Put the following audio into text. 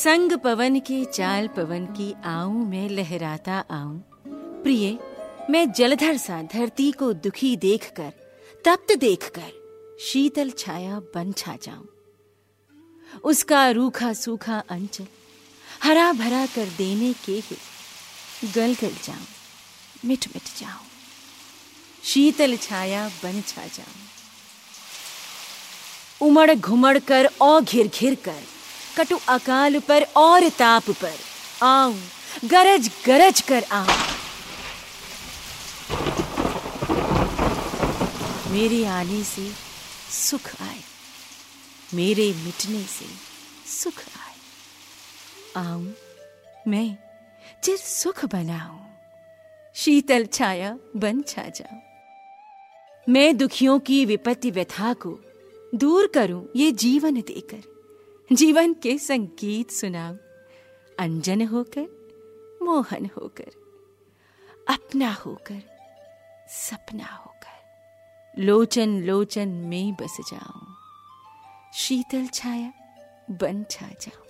संग पवन के, चाल पवन की आऊँ, मैं लहराता आऊँ। प्रिय, मैं जलधर सा धरती को दुखी देखकर, तप्त देखकर, शीतल छाया बन छा जाऊँ। उसका रूखा सूखा अंचल हरा भरा कर देने के ही गल गल जाऊँ, मिट मिट जाऊँ। शीतल छाया बन छा जाऊँ। उमड़ घुमड़ कर, और घिर घिर कर कटु अकाल पर और ताप पर। आऊँ, गरज गरज कर आऊँ। मेरे आने से सुख आए। मेरे मिटने से सुख आए। आऊँ, मैं चिर सुख बनाऊँ, शीतल छाया बन छा जाऊँ। मैं दुखियों की विपत्ति व्यथा को दूर करूँ, ये जीवन देकर। जीवन के संगीत सुनाऊं। अंजन होकर, मोहन होकर, अपना होकर, सपना होकर। लोचन लोचन में बस जाऊँ। शीतल छाया, बन छा जाऊँ।